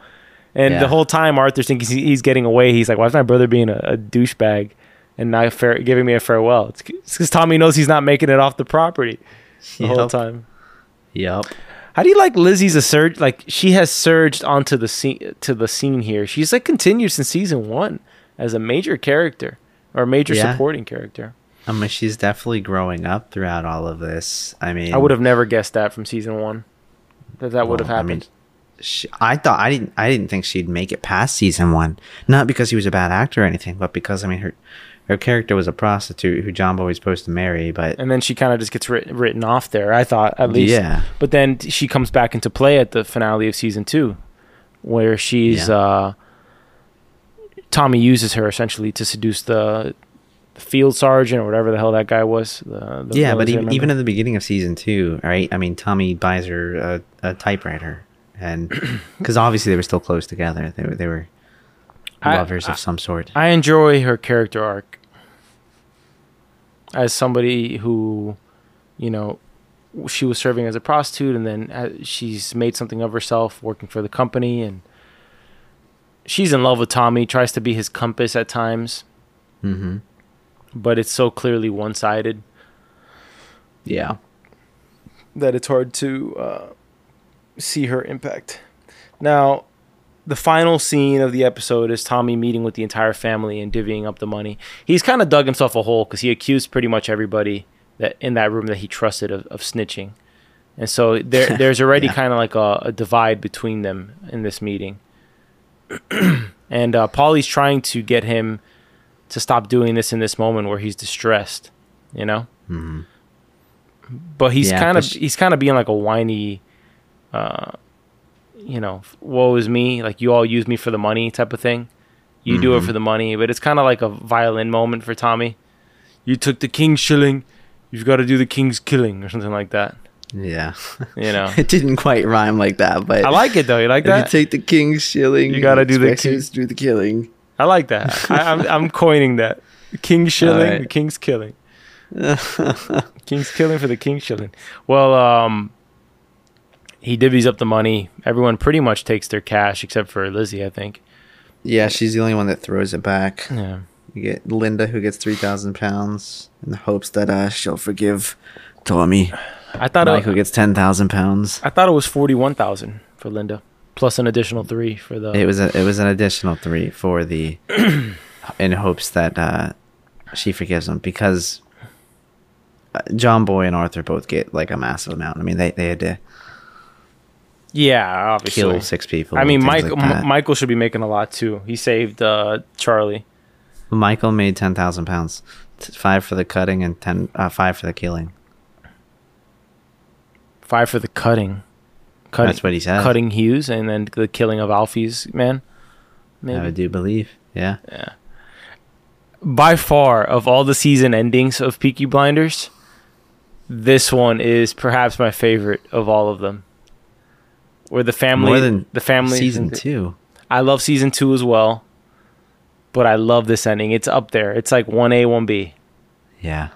And Yeah. the whole time Arthur's thinking he's getting away. He's like, "Why is my brother being a, a douchebag and not giving me a farewell?" It's because Tommy knows he's not making it off the property the whole time. Yep. How do you like Lizzie's a surge? Like she has surged onto the scene to the scene here. She's like continued since season one as a major character or a major Yeah. supporting character. I mean, she's definitely growing up throughout all of this. I mean, I would have never guessed that from season one. That that would have Well, I happened. mean, she, I thought I didn't. I didn't think she'd make it past season one. Not because he was a bad actor or anything, but because I mean, her her character was a prostitute who John was supposed to marry. But and then she kind of just gets writ- written off there. I thought at least. Yeah. But then she comes back into play at the finale of season two, where she's Yeah. uh, Tommy uses her essentially to seduce the field sergeant or whatever the hell that guy was. The, the yeah, but even, even in the beginning of season two, right? I mean, Tommy buys her a, a typewriter, and because obviously they were still close together, they were they were I- lovers of some sort. I enjoy her character arc as somebody who, you know, she was serving as a prostitute and then uh, she's made something of herself working for the company and she's in love with Tommy, tries to be his compass at times, mm-hmm. But it's so clearly one-sided Yeah. that it's hard to uh, see her impact. Now, the final scene of the episode is Tommy meeting with the entire family and divvying up the money. He's kind of dug himself a hole because he accused pretty much everybody that in that room that he trusted of, of snitching, and so there there's already Yeah. kind of like a, a divide between them in this meeting. and uh, Polly's trying to get him to stop doing this in this moment where he's distressed, you know Mm-hmm. but he's Yeah, kind of he's kind of being like a whiny uh you know woe is me like you all use me for the money type of thing you do it Mhm. for the money but it's kind of like a violin moment for tommy you took the king's shilling you've got to do the king's killing or something like that Yeah. you know it didn't quite rhyme like that, but i like it though you like that you take the king's shilling, You gotta do the expect him king- to do the killing. I like that I, I'm, I'm coining that the king's shilling Alright. the king's killing king's killing for the king's shilling well um he divvies up the money everyone pretty much takes their cash except for lizzie i think yeah, she's the only one that throws it back. yeah You get Linda, who gets three thousand pounds, in the hopes that uh, she'll forgive Tommy. I thought Mike, who gets ten thousand pounds. I thought it was forty one thousand for Linda, plus an additional three for the. It was a, it was an additional three for the, in hopes that uh, she forgives him because uh, John Boy and Arthur both get like a massive amount. I mean, they they had to yeah, obviously. kill six people. I mean, Michael like. M- Michael should be making a lot too. He saved uh, Charlie. Michael made ten thousand pounds, five for the cutting and ten uh, five for the killing. Five for the cutting. Cutting, That's what he said. cutting Hughes, and then the killing of Alfie's man. I do believe. Yeah. By far, of all the season endings of Peaky Blinders, this one is perhaps my favorite of all of them. Where the family, More than the family, season two. I love season two as well, but I love this ending. It's up there. It's like one A, one B. Yeah.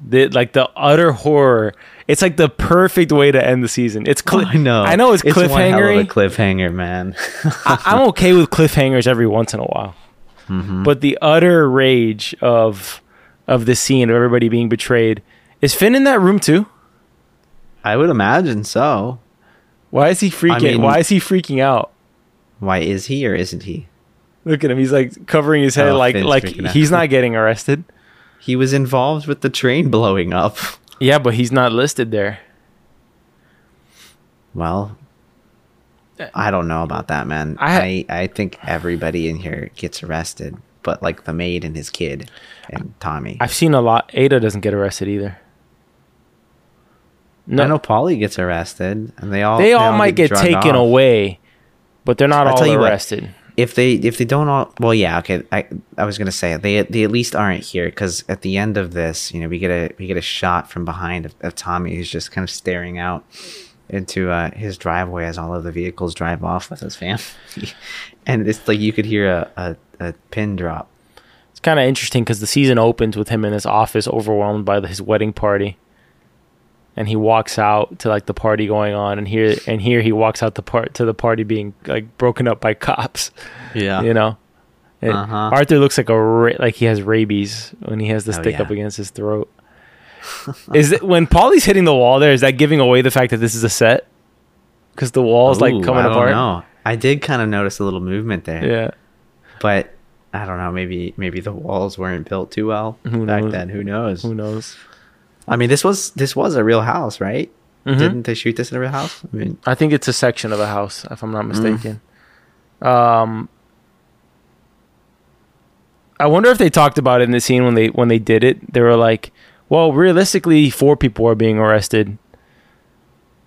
The like the utter horror. It's like the perfect way to end the season. It's cli- I know. I know it's, hell cliffhanger. cliffhanger, man. I, I'm okay with cliffhangers every once in a while, Mm-hmm. but the utter rage of of the scene of everybody being betrayed is Finn in that room too. I would imagine so. Why is he freaking? mean- why is he freaking out? Why is he or isn't he? Look at him. He's like covering his head, Oh, like Finn's like freaking out. he's not getting arrested. He was involved with the train blowing up. Yeah, but he's not listed there. Well, uh, I don't know about that, man. I- I, I think everybody in here gets arrested, but like the maid and his kid and Tommy. I've seen a lot. Ada doesn't get arrested either. No, I know Polly gets arrested, and they all they all might get, drugged taken off. away, but they're not I'll all tell you what, arrested. If they if they don't all well, yeah, okay. I I was gonna say they they at least aren't here because at the end of this, you know, we get a we get a shot from behind of, of Tommy who's just kind of staring out into uh, his driveway as all of the vehicles drive off with his family, and it's like you could hear a a, a pin drop. It's kind of interesting because the season opens with him in his office, overwhelmed by his wedding party, and he walks out to like the party going on, and here and here he walks out the part to the party being like broken up by cops. Yeah, You know, Uh-huh. Arthur looks like a ra- like he has rabies when he has the Oh, stick yeah. up against his throat. is it when Polly's hitting the wall there? Is that giving away the fact that this is a set? Because the wall's like coming I don't apart. know. I did kind of notice a little movement there. Yeah. but I don't know. Maybe maybe the walls weren't built too well Who back knows? then. Who knows? Who knows? I mean, this was this was a real house, right? Mhm. Didn't they shoot this in a real house? I mean, I think it's a section of a house, if I'm Mm. not mistaken. Um, I wonder if they talked about it in the scene when they when they did it. They were like, "Well, realistically, four people are being arrested,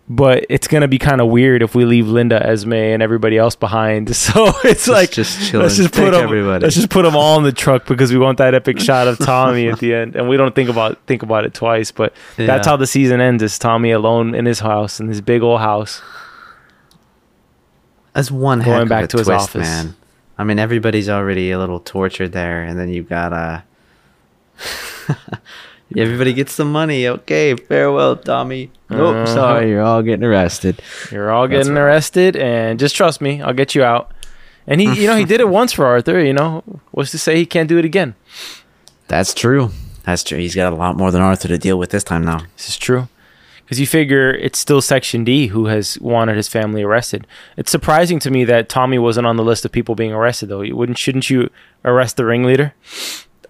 but it's gonna be kind of weird if we leave Linda, Esme, and everybody else behind." So it's like, just chill let's just put them. everybody. Let's just put them all in the truck because we want that epic shot of Tommy at the end, and we don't think about think about it twice. But that's how the season ends: is Tommy alone in his house in his big old house. that's one Going back a to his twist, office. man. I mean, everybody's already a little tortured there, and then you've got uh Everybody gets some money. Okay, farewell, Tommy. Nope, Uh-huh. sorry, you're all getting arrested. You're all That's getting right. arrested, and just trust me, I'll get you out. And he, you know, he did it once for Arthur. You know, what's to say he can't do it again? That's true. That's true. He's got a lot more than Arthur to deal with this time now. This is true. Because you figure it's still Section D who has wanted his family arrested. It's surprising to me that Tommy wasn't on the list of people being arrested, though. You wouldn't, shouldn't you arrest the ringleader?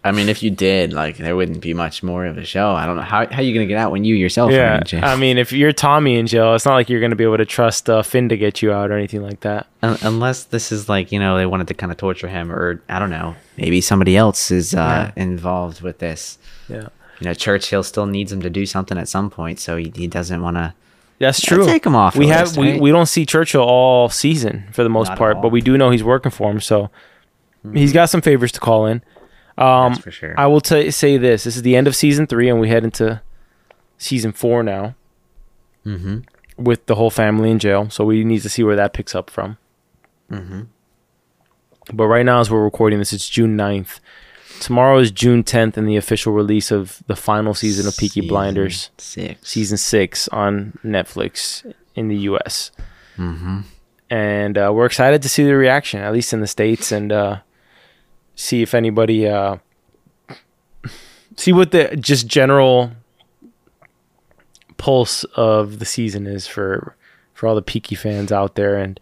I mean, if you did, like, there wouldn't be much more of a show. I don't know how how you gonna get out when you yourself are yeah. in jail. I mean, if you're Tommy in jail, it's not like you're going to be able to trust uh, Finn to get you out or anything like that. Un- unless this is like you know they wanted to kind of torture him, or I don't know, maybe somebody else is uh, involved with this. Yeah. You know, Churchill still needs him to do something at some point, so he, he doesn't want to. That's Yeah, true. take him off We have list, we, right? we don't see Churchill all season for the most Not part, but we do know he's working for him. So he's got some favors to call in. Um, That's for sure. I will t- say this: this is the end of season three, and we head into season four now Mm-hmm. with the whole family in jail. So we need to see where that picks up from. Mm-hmm. But right now, as we're recording this, it's June 9th. Tomorrow is June 10th, and the official release of the final season of Peaky Blinders, six. season six on Netflix in the U.S. Mm-hmm. and uh, we're excited to see the reaction, at least in the states, and uh, see if anybody uh, see what the just general pulse of the season is for for all the Peaky fans out there and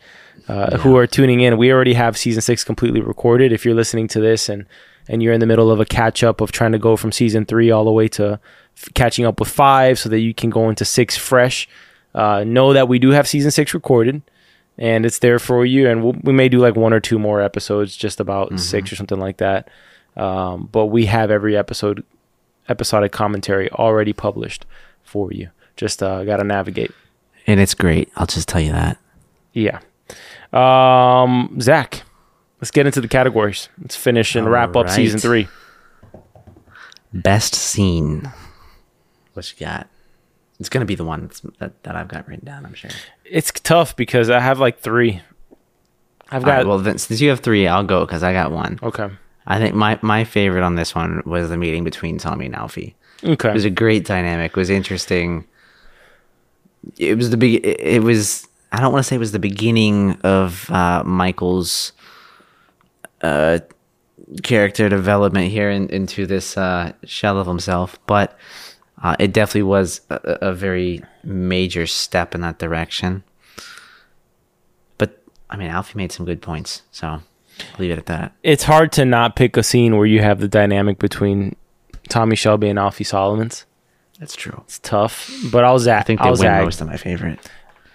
uh, who are tuning in. We already have season six completely recorded. If you're listening to this and and you're in the middle of a catch up of trying to go from season three all the way to f- catching up with five, so that you can go into six fresh. Uh, know that we do have season six recorded and it's there for you. And we'll, we may do like one or two more episodes, just about six or something like that. Um, but we have every episode, episodic commentary already published for you. Just uh, got to navigate. and it's great. I'll just tell you that. Yeah. Um, Zach, let's get into the categories. Let's finish and wrap up season three. Best scene. What you got? It's gonna be the one that that I've got written down. I'm sure. It's tough because I have like three. I've All right, got well, then, since you have three, I'll go because I got one. okay. I think my my favorite on this one was the meeting between Tommy and Alfie. Okay. It was a great dynamic. It was interesting. It was the big. It it was. I don't want to say it was the beginning of uh, Michael's uh, character development here in, into this uh, shell of himself, but uh, it definitely was a, a very major step in that direction. But I mean, Alfie made some good points, so leave it at that. it's hard to not pick a scene where you have the dynamic between Tommy Shelby and Alfie Solomons. That's true. It's tough, but I'll zag. I think they I'll win zag. most of my favorite.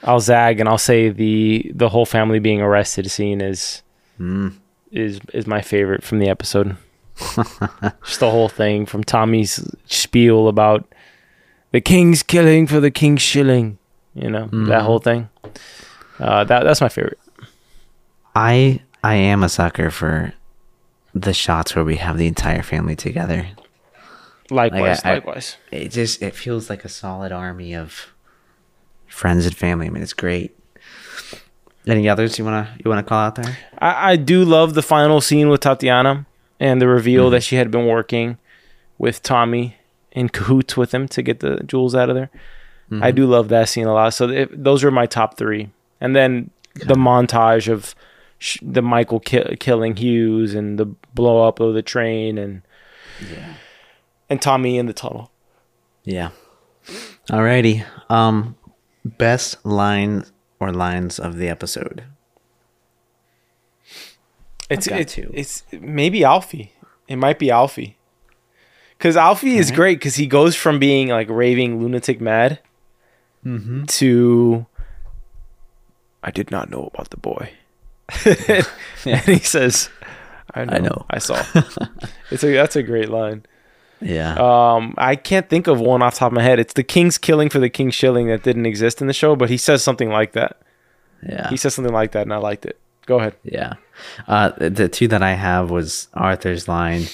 I'll zag, and I'll say the the whole family being arrested scene is Mm. is is my favorite from the episode. Just the whole thing from Tommy's spiel about the king's killing for the king's shilling. You know Mm-hmm. that whole thing. Uh, that that's my favorite. I I am a sucker for the shots where we have the entire family together. Likewise, I- likewise. It just it feels like a solid army of friends and family. I mean, it's great. Any others you wanna you wanna call out there? I, I do love the final scene with Tatiana and the reveal Mm-hmm. that she had been working with Tommy in cahoots with him to get the jewels out of there. Mm-hmm. I do love that scene a lot. So those are my top three. And then the montage of sh- the Michael ki- killing Hughes and the blow up of the train and yeah. and Tommy in the tunnel. Yeah. Alrighty. Um, best line or lines of the episode. It's it's, two. it's maybe Alfie. It might be Alfie. Cause Alfie is Alright. great because he goes from being like raving lunatic mad Mm-hmm. to I did not know about the boy. and he says, I know, I, know. saw. it's a that's a great line. Yeah. Um, I can't think of one off the top of my head. It's the king's killing for the king's shilling that didn't exist in the show, but he says something like that. yeah. He says something like that, and I liked it. Go ahead. Yeah. Uh, the- the two that I have was Arthur's line,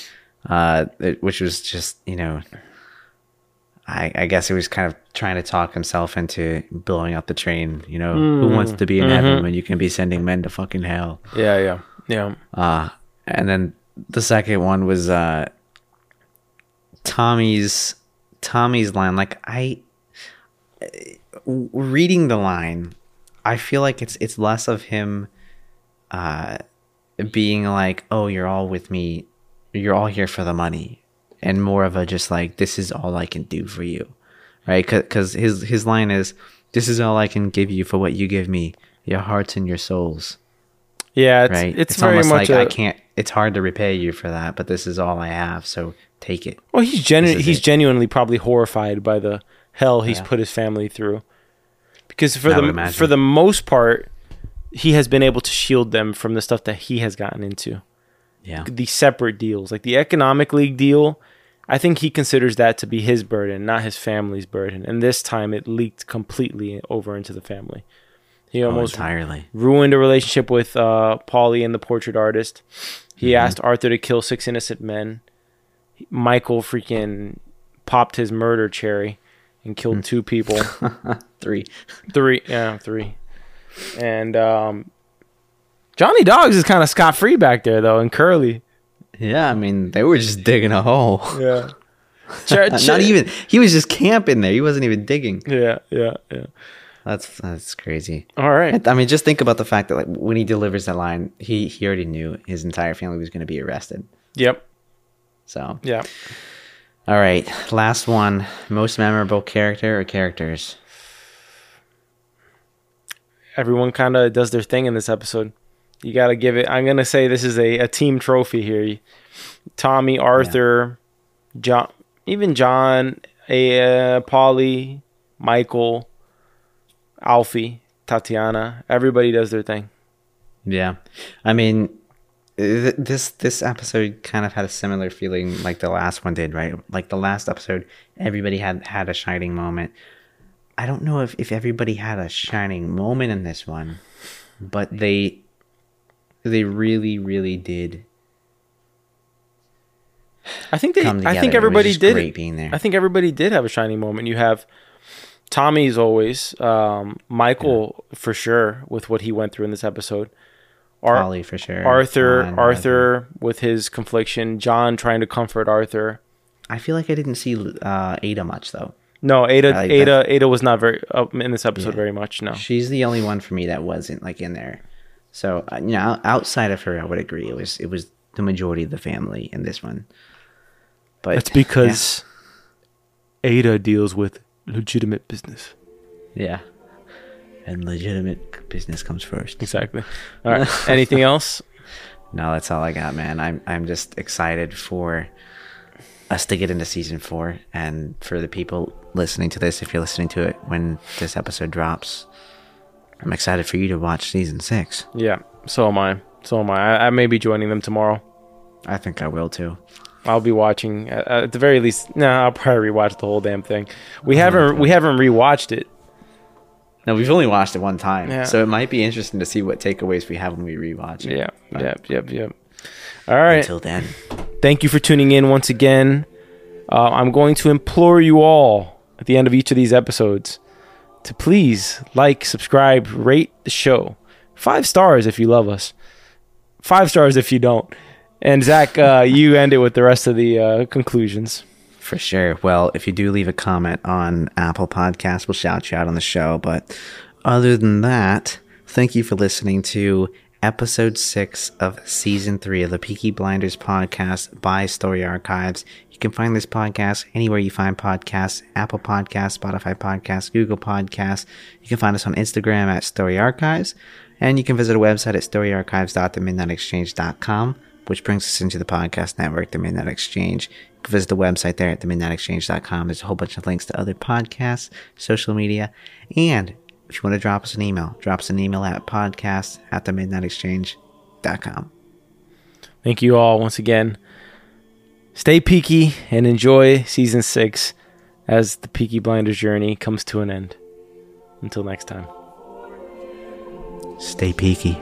uh, it- which was just, you know, I, I guess he was kind of trying to talk himself into blowing up the train. You know, who wants to be in heaven when you can be sending men to fucking hell? Yeah, yeah, yeah. Uh, and then the second one was uh, Tommy's Tommy's line. Like I, reading the line, I feel like it's it's less of him uh, being like, "Oh, you're all with me, you're all here for the money," and more of a just like, "This is all I can do for you," right? Because his his line is, "This is all I can give you for what you give me, your hearts and your souls." Yeah, it's right? it's, very almost much like I I can't. It's hard to repay you for that, but this is all I have, so take it. Well, he's genu- he's it. genuinely probably horrified by the hell he's Yeah. put his family through. Because for I the for the most part, he has been able to shield them from the stuff that he has gotten into. Yeah, The separate deals, like the economic league deal, I think he considers that to be his burden, not his family's burden. And this time, it leaked completely over into the family. He oh, almost entirely. ruined a relationship with uh, Polly and the portrait artist. He Mm-hmm. asked Arthur to kill six innocent men. Michael freaking popped his murder cherry and killed two people. Three. three, yeah, three. And um, Johnny Dogs is kind of scot free back there though, and Curly. Yeah, I mean they were just digging a hole. Yeah. Not even. He was just camping there. He wasn't even digging. Yeah, yeah, yeah. That's that's crazy. All right. I mean, just think about the fact that like when he delivers that line, he he already knew his entire family was going to be arrested. Yep. So, Yeah. all right, last one. Most memorable character or characters? everyone kind of does their thing in this episode. You got to give it. I'm gonna say this is a, a team trophy here. Tommy, Arthur, John, even John, uh, Polly, Michael, Alfie, Tatiana. Everybody does their thing. Yeah, I mean, th- this this episode kind of had a similar feeling like the last one did, right? Like the last episode, everybody had had a shining moment, I don't know if, if everybody had a shining moment in this one, but they they really, really did I think they. together. I think everybody did. great being there. I think everybody did have a shining moment. You have Tommy's always, um, Michael for sure with what he went through in this episode. Ar- for sure. Arthur, John, Arthur with his confliction. John trying to comfort Arthur. I feel like I didn't see uh, Ada much though. No, Ada. Like Ada. Ada was not very uh, in this episode Yeah. very much. No. She's the only one for me that wasn't like in there. So uh, you know, outside of her, I would agree. It was it was the majority of the family in this one. But That's because Ada deals with legitimate business. yeah, yeah. and legitimate business comes first. Exactly. All right. Anything else? No, that's all I got, man. I'm I'm just excited for us to get into season four, and for the people listening to this, if you're listening to it when this episode drops, I'm excited for you to watch season six. Yeah. So am I. So am I. I, I may be joining them tomorrow. I think I will too. I'll be watching at, at the very least. No, I'll probably rewatch the whole damn thing. We haven't we haven't rewatched it. No, we've only watched it one time, Yeah. so it might be interesting to see what takeaways we have when we rewatch it. Yeah, But yep, yep, yep. All right. Until then, Thank you for tuning in once again. Uh, I'm going to implore you all at the end of each of these episodes to please like, subscribe, rate the show. Five stars if you love us. Five stars if you don't. And Zach, uh, you end it with the rest of the uh, conclusions. for sure. Well, if you do leave a comment on Apple Podcasts, we'll shout you out on the show. But other than that, thank you for listening to episode six of season three of the Peaky Blinders podcast by Story Archives. You can find this podcast anywhere you find podcasts Apple Podcasts, Spotify Podcasts, Google Podcasts. You can find us on Instagram at Story Archives. And you can visit our website at storyarchives.themidnightexchange.com, which brings us into the podcast network, The Midnight Exchange. You can visit the website there at themidnightexchange.com. There's a whole bunch of links to other podcasts, social media, and if you want to drop us an email, drop us an email at podcast at themidnightexchange.com. Thank you all once again. Stay peaky and enjoy season six as the Peaky Blinders journey comes to an end. Until next time. Stay peaky.